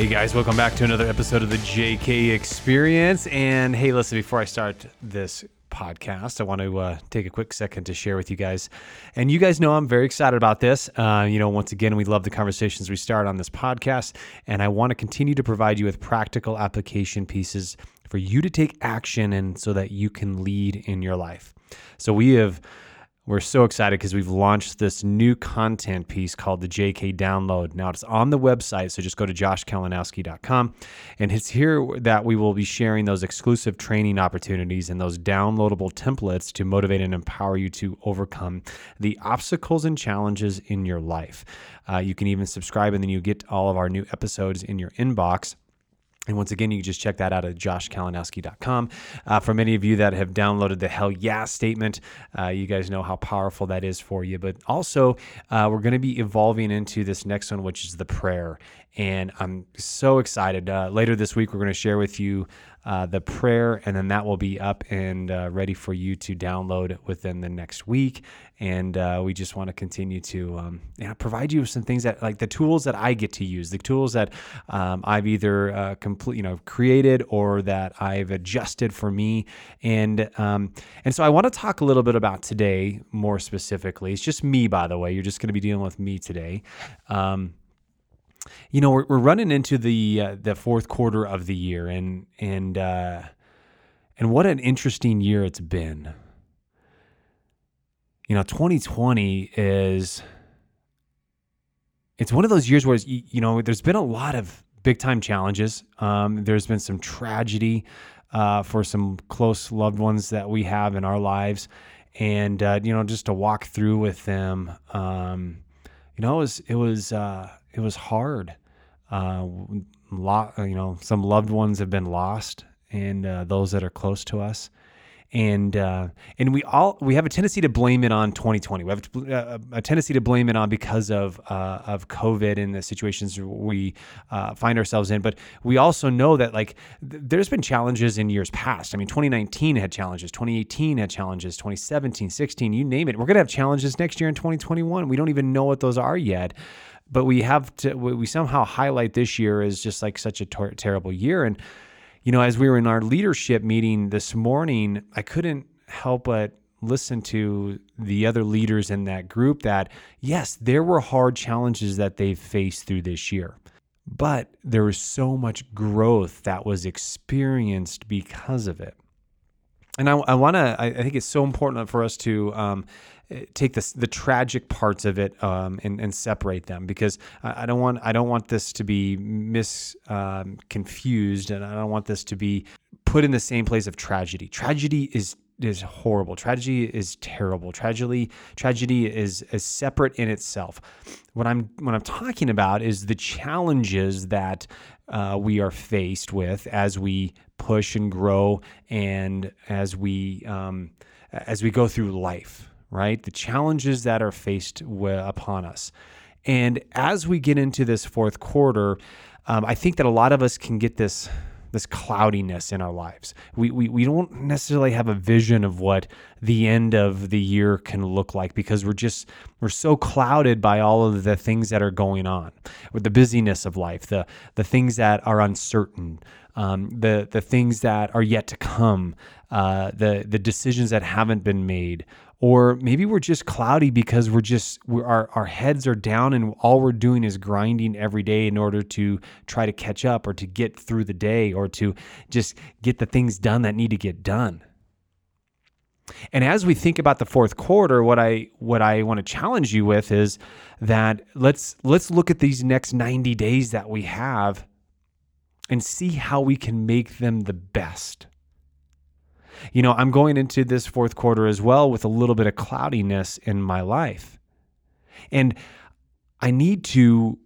Hey guys, welcome back to another episode of the JK Experience. And hey, listen, before I start this podcast, I want to uh, take a quick second to share with you guys. And you guys know I'm very excited about this. Uh, you know, once again, we love the conversations we start on this podcast. And I want to continue to provide you with practical application pieces for you to take action and so that you can lead in your life. So we have we're so excited because we've launched this new content piece called the JK Download. Now it's on the website, so just go to joshkalinowski.com. And it's here that we will be sharing those exclusive training opportunities and those downloadable templates to motivate and empower you to overcome the obstacles and challenges in your life. Uh, you can even subscribe, and then you get all of our new episodes in your inbox. And once again, you can just check that out at joshkalinowski.com. Uh, for many of you that have downloaded the hell yeah statement, uh, you guys know how powerful that is for you. But also, uh, we're going to be evolving into this next one, which is the prayer. And I'm so excited. Uh, later this week, we're going to share with you uh, the prayer, and then that will be up and uh, ready for you to download within the next week. And uh, we just want to continue to um, yeah, provide you with some things that, like the tools that I get to use, the tools that um, I've either uh, complete, you know, created or that I've adjusted for me. And um, and so I want to talk a little bit about today more specifically. It's just me, by the way. You're just going to be dealing with me today. Um, you know, we're, we're running into the uh, the fourth quarter of the year, and and uh, and what an interesting year it's been. You know, 2020 is it's one of those years where you know there's been a lot of big time challenges. Um, there's been some tragedy uh, for some close loved ones that we have in our lives, and uh, you know, just to walk through with them. Um, you know, it was it was uh, it was hard. Uh, lot, you know, some loved ones have been lost, and uh, those that are close to us, and uh, and we all we have a tendency to blame it on 2020. We have a, uh, a tendency to blame it on because of uh, of COVID and the situations we uh, find ourselves in. But we also know that like th- there's been challenges in years past. I mean, 2019 had challenges, 2018 had challenges, 2017, 16, you name it. We're gonna have challenges next year in 2021. We don't even know what those are yet but we have to we somehow highlight this year as just like such a ter- terrible year and you know as we were in our leadership meeting this morning i couldn't help but listen to the other leaders in that group that yes there were hard challenges that they faced through this year but there was so much growth that was experienced because of it and I, I want to. I, I think it's so important for us to um, take the the tragic parts of it um, and, and separate them because I, I, don't want I don't want this to be mis um, confused and I don't want this to be put in the same place of tragedy. Tragedy is is horrible. Tragedy is terrible. Tragedy tragedy is is separate in itself. What I'm what I'm talking about is the challenges that uh, we are faced with as we push and grow and as we um, as we go through life right? The challenges that are faced upon us. And as we get into this fourth quarter, um, I think that a lot of us can get this this cloudiness in our lives. We, we we don't necessarily have a vision of what the end of the year can look like because we're just we're so clouded by all of the things that are going on with the busyness of life, the the things that are uncertain, um, the the things that are yet to come, uh, the the decisions that haven't been made, or maybe we're just cloudy because we're just we're, our our heads are down and all we're doing is grinding every day in order to try to catch up or to get through the day or to just get the things done that need to get done. And as we think about the fourth quarter, what I what I want to challenge you with is that let's let's look at these next 90 days that we have and see how we can make them the best you know, I'm going into this fourth quarter as well with a little bit of cloudiness in my life. And I need to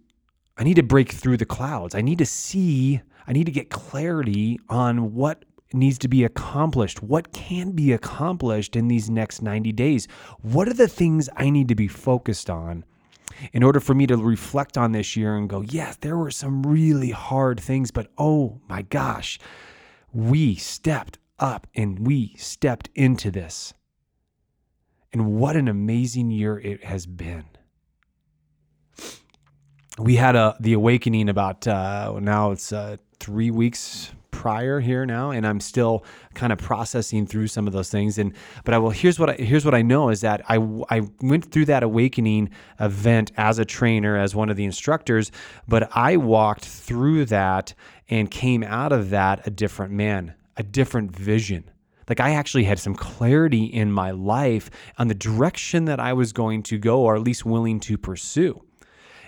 I need to break through the clouds. I need to see, I need to get clarity on what needs to be accomplished, what can be accomplished in these next 90 days. What are the things I need to be focused on in order for me to reflect on this year and go, yes, there were some really hard things, but oh my gosh, we stepped up and we stepped into this. And what an amazing year it has been. We had a the awakening about uh, now it's uh, three weeks prior here now and i'm still kind of processing through some of those things. And but i will here's what i here's what i know is that i i went through that awakening event as a trainer as one of the instructors but i walked through that and came out of that a different man a different vision like I actually had some clarity in my life on the direction that I was going to go or at least willing to pursue.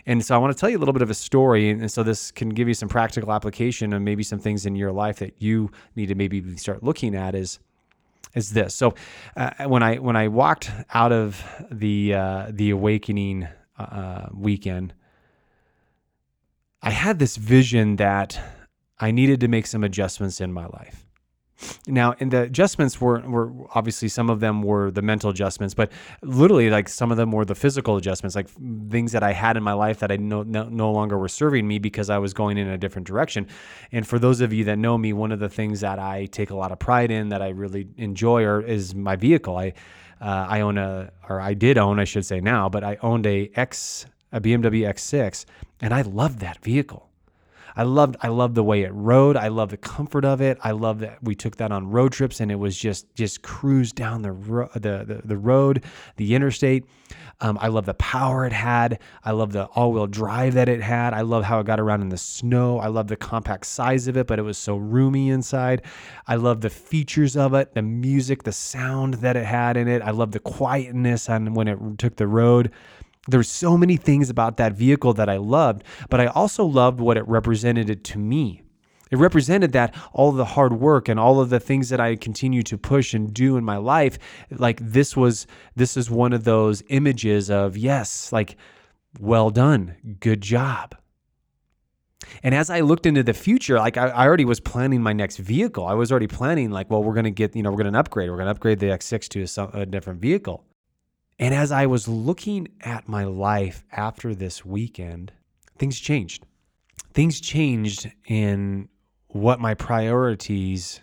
And so I want to tell you a little bit of a story. And so this can give you some practical application and maybe some things in your life that you need to maybe start looking at is is this. So uh, when I when I walked out of the uh, the awakening uh, weekend, I had this vision that I needed to make some adjustments in my life. Now, and the adjustments were were obviously some of them were the mental adjustments, but literally like some of them were the physical adjustments, like things that I had in my life that I no, no, no longer were serving me because I was going in a different direction. And for those of you that know me, one of the things that I take a lot of pride in that I really enjoy or is my vehicle. I uh, I own a or I did own, I should say now, but I owned a X a BMW X6, and I loved that vehicle. I loved I loved the way it rode. I love the comfort of it. I love that we took that on road trips and it was just just cruise down the ro- the, the, the road, the interstate. Um, I love the power it had. I love the all-wheel drive that it had. I love how it got around in the snow. I love the compact size of it, but it was so roomy inside. I love the features of it, the music, the sound that it had in it. I love the quietness on when it took the road. There's so many things about that vehicle that I loved, but I also loved what it represented to me. It represented that all the hard work and all of the things that I continue to push and do in my life, like this was this is one of those images of yes, like well done, good job. And as I looked into the future, like I, I, already was planning my next vehicle. I was already planning, like, well, we're going to get, you know, we're going to upgrade. We're going to upgrade the X6 to a, a different vehicle. And as I was looking at my life after this weekend, things changed. Things changed in what my priorities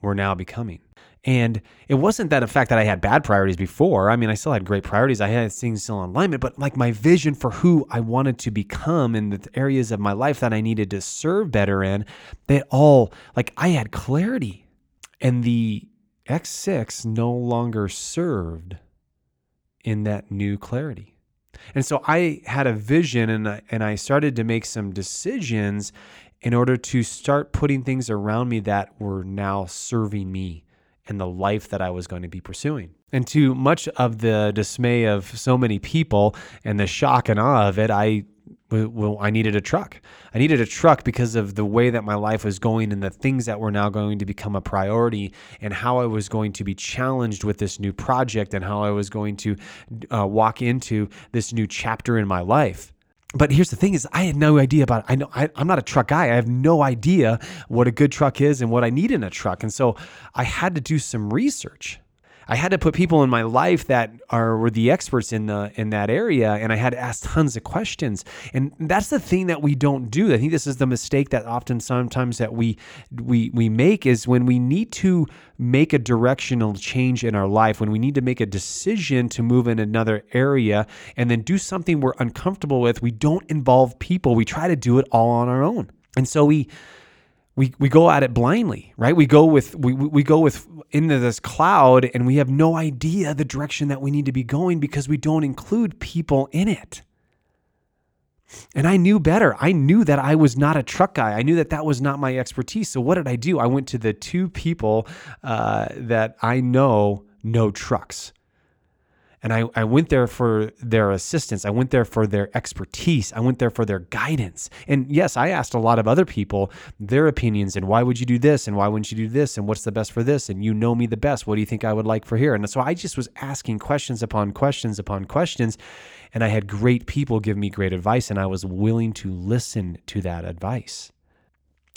were now becoming. And it wasn't that in fact that I had bad priorities before. I mean, I still had great priorities. I had things still in alignment, but like my vision for who I wanted to become in the areas of my life that I needed to serve better in, they all like I had clarity. And the X6 no longer served in that new clarity. And so I had a vision and I, and I started to make some decisions in order to start putting things around me that were now serving me and the life that I was going to be pursuing. And to much of the dismay of so many people and the shock and awe of it, I well, I needed a truck. I needed a truck because of the way that my life was going and the things that were now going to become a priority and how I was going to be challenged with this new project and how I was going to uh, walk into this new chapter in my life. But here's the thing is I had no idea about. I know I, I'm not a truck guy. I have no idea what a good truck is and what I need in a truck. And so I had to do some research. I had to put people in my life that are were the experts in the in that area, and I had to ask tons of questions. And that's the thing that we don't do. I think this is the mistake that often sometimes that we we we make is when we need to make a directional change in our life, when we need to make a decision to move in another area and then do something we're uncomfortable with, we don't involve people. We try to do it all on our own. And so we we we go at it blindly, right? We go with we we go with into this cloud and we have no idea the direction that we need to be going because we don't include people in it. And I knew better. I knew that I was not a truck guy. I knew that that was not my expertise. So what did I do? I went to the two people uh, that I know know trucks. And I, I went there for their assistance. I went there for their expertise. I went there for their guidance. And yes, I asked a lot of other people their opinions and why would you do this and why wouldn't you do this and what's the best for this and you know me the best. What do you think I would like for here? And so I just was asking questions upon questions upon questions. And I had great people give me great advice and I was willing to listen to that advice.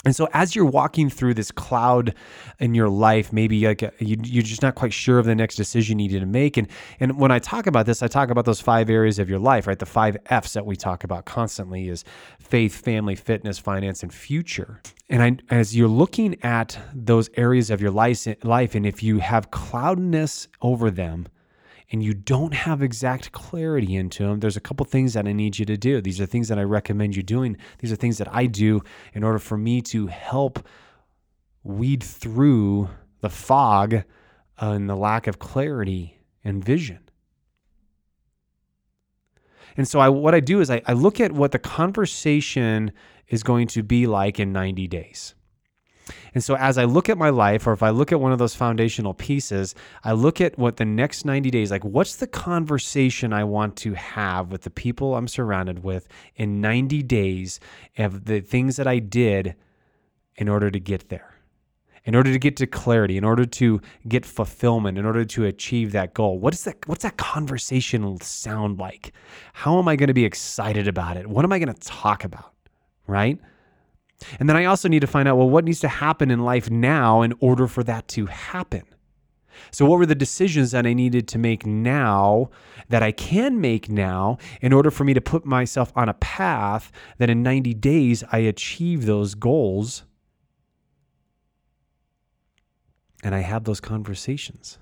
And so, as you're walking through this cloud in your life, maybe like uh, you, you're just not quite sure of the next decision you need to make. And and when I talk about this, I talk about those five areas of your life, right? The five F's that we talk about constantly is faith, family, fitness, finance, and future. And I, as you're looking at those areas of your life, life, and if you have cloudiness over them, and you don't have exact clarity into them, there's a couple things that I need you to do. These are things that I recommend you doing. These are things that I do in order for me to help weed through the fog and the lack of clarity and vision. And so I, what I do is I, I look at what the conversation is going to be like in 90 days. And so as I look at my life, or if I look at one of those foundational pieces, I look at what the next 90 days, like what's the conversation I want to have with the people I'm surrounded with in 90 days of the things that I did in order to get there. In order to get to clarity, in order to get fulfillment, in order to achieve that goal, what is that? What's that conversation sound like? How am I going to be excited about it? What am I going to talk about? Right? And then I also need to find out well, what needs to happen in life now in order for that to happen? So, what were the decisions that I needed to make now that I can make now in order for me to put myself on a path that in 90 days I achieve those goals and I have those conversations?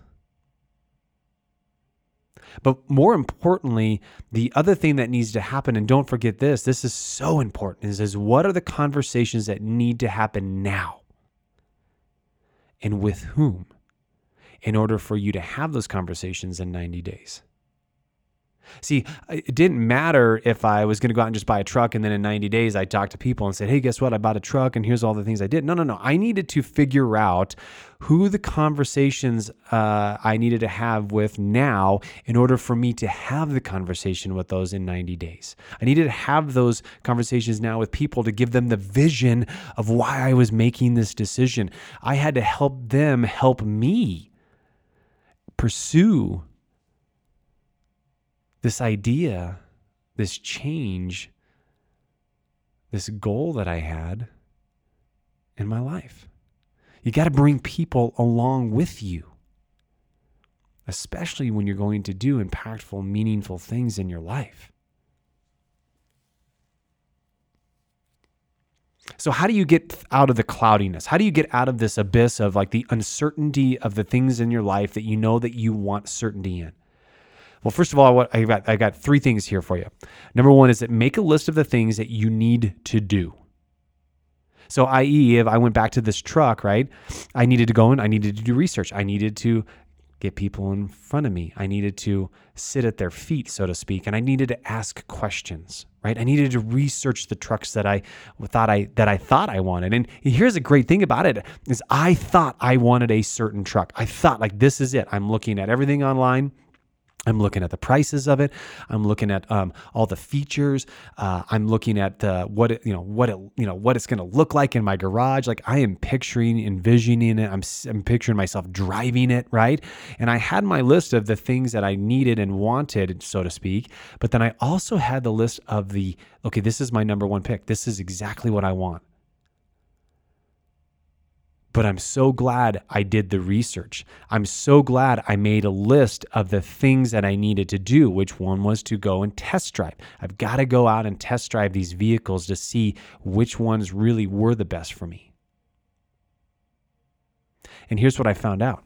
But more importantly, the other thing that needs to happen, and don't forget this, this is so important, is, is what are the conversations that need to happen now? And with whom? In order for you to have those conversations in 90 days. See, it didn't matter if I was going to go out and just buy a truck and then in 90 days I talked to people and said, hey, guess what? I bought a truck and here's all the things I did. No, no, no. I needed to figure out who the conversations uh, I needed to have with now in order for me to have the conversation with those in 90 days. I needed to have those conversations now with people to give them the vision of why I was making this decision. I had to help them help me pursue this idea, this change, this goal that I had in my life. You got to bring people along with you, especially when you're going to do impactful, meaningful things in your life. So, how do you get out of the cloudiness? How do you get out of this abyss of like the uncertainty of the things in your life that you know that you want certainty in? Well, first of all, I got I got three things here for you. Number one is that make a list of the things that you need to do. So, i.e., if I went back to this truck, right, I needed to go in, I needed to do research, I needed to get people in front of me, I needed to sit at their feet, so to speak, and I needed to ask questions, right? I needed to research the trucks that I thought I that I thought I wanted. And here's a great thing about it is I thought I wanted a certain truck. I thought like this is it. I'm looking at everything online. I'm looking at the prices of it. I'm looking at um, all the features. Uh, I'm looking at uh, what it, you know, what it, you know, what it's going to look like in my garage. Like I am picturing, envisioning it. I'm, I'm picturing myself driving it, right? And I had my list of the things that I needed and wanted, so to speak. But then I also had the list of the, okay, this is my number one pick. This is exactly what I want. But I'm so glad I did the research. I'm so glad I made a list of the things that I needed to do, which one was to go and test drive. I've got to go out and test drive these vehicles to see which ones really were the best for me. And here's what I found out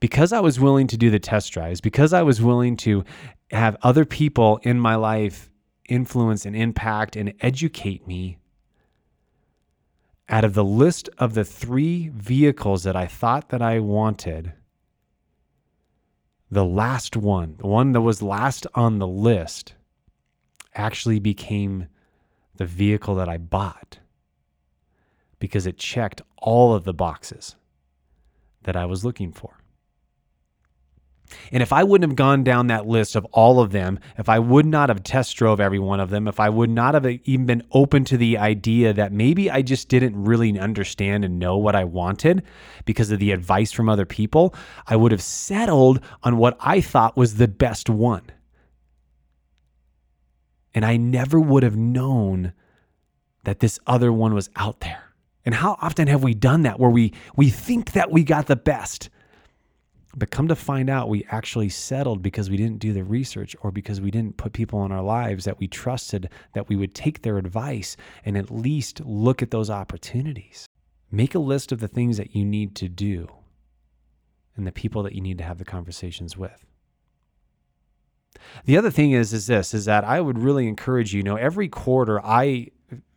because I was willing to do the test drives, because I was willing to have other people in my life influence and impact and educate me out of the list of the three vehicles that I thought that I wanted, the last one, the one that was last on the list, actually became the vehicle that I bought because it checked all of the boxes that I was looking for. And if I wouldn't have gone down that list of all of them, if I would not have test drove every one of them, if I would not have even been open to the idea that maybe I just didn't really understand and know what I wanted because of the advice from other people, I would have settled on what I thought was the best one. And I never would have known that this other one was out there. And how often have we done that where we we think that we got the best? But come to find out, we actually settled because we didn't do the research or because we didn't put people in our lives that we trusted that we would take their advice and at least look at those opportunities. Make a list of the things that you need to do and the people that you need to have the conversations with. The other thing is is this is that I would really encourage you, you know, every quarter I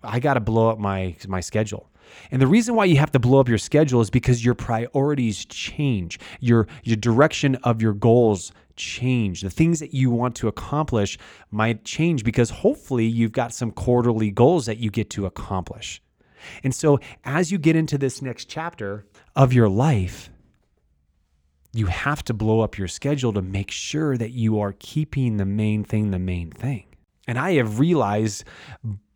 I got to blow up my my schedule. And the reason why you have to blow up your schedule is because your priorities change. Your your direction of your goals change. The things that you want to accomplish might change because hopefully you've got some quarterly goals that you get to accomplish. And so as you get into this next chapter of your life, you have to blow up your schedule to make sure that you are keeping the main thing the main thing. And I have realized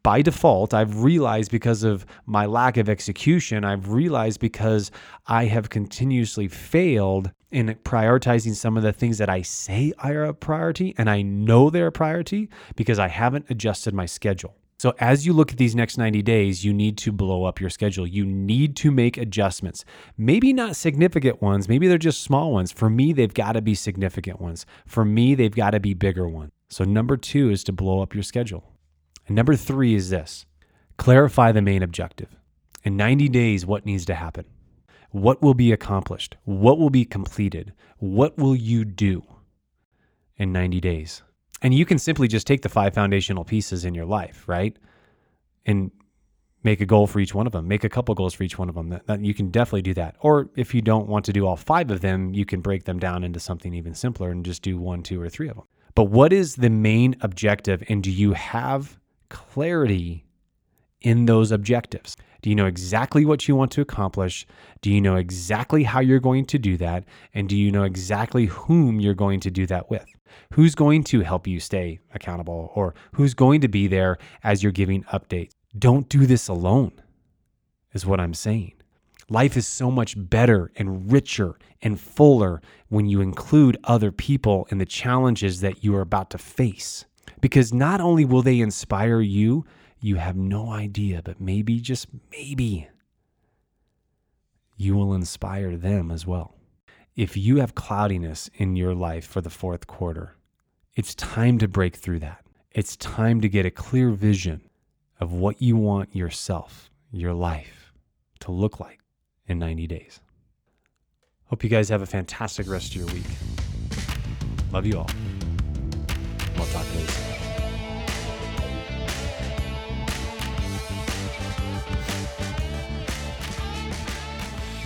by default, I've realized because of my lack of execution, I've realized because I have continuously failed in prioritizing some of the things that I say are a priority and I know they're a priority because I haven't adjusted my schedule. So, as you look at these next 90 days, you need to blow up your schedule. You need to make adjustments. Maybe not significant ones, maybe they're just small ones. For me, they've got to be significant ones. For me, they've got to be bigger ones. So, number two is to blow up your schedule. And number three is this clarify the main objective. In 90 days, what needs to happen? What will be accomplished? What will be completed? What will you do in 90 days? And you can simply just take the five foundational pieces in your life, right? And make a goal for each one of them. Make a couple goals for each one of them. That, that you can definitely do that. Or if you don't want to do all five of them, you can break them down into something even simpler and just do one, two, or three of them. But what is the main objective? And do you have clarity in those objectives? Do you know exactly what you want to accomplish? Do you know exactly how you're going to do that? And do you know exactly whom you're going to do that with? Who's going to help you stay accountable or who's going to be there as you're giving updates? Don't do this alone, is what I'm saying. Life is so much better and richer and fuller when you include other people in the challenges that you are about to face because not only will they inspire you, you have no idea, but maybe, just maybe, you will inspire them as well. If you have cloudiness in your life for the fourth quarter, it's time to break through that. It's time to get a clear vision of what you want yourself, your life, to look like in 90 days. Hope you guys have a fantastic rest of your week. Love you all. We'll talk later.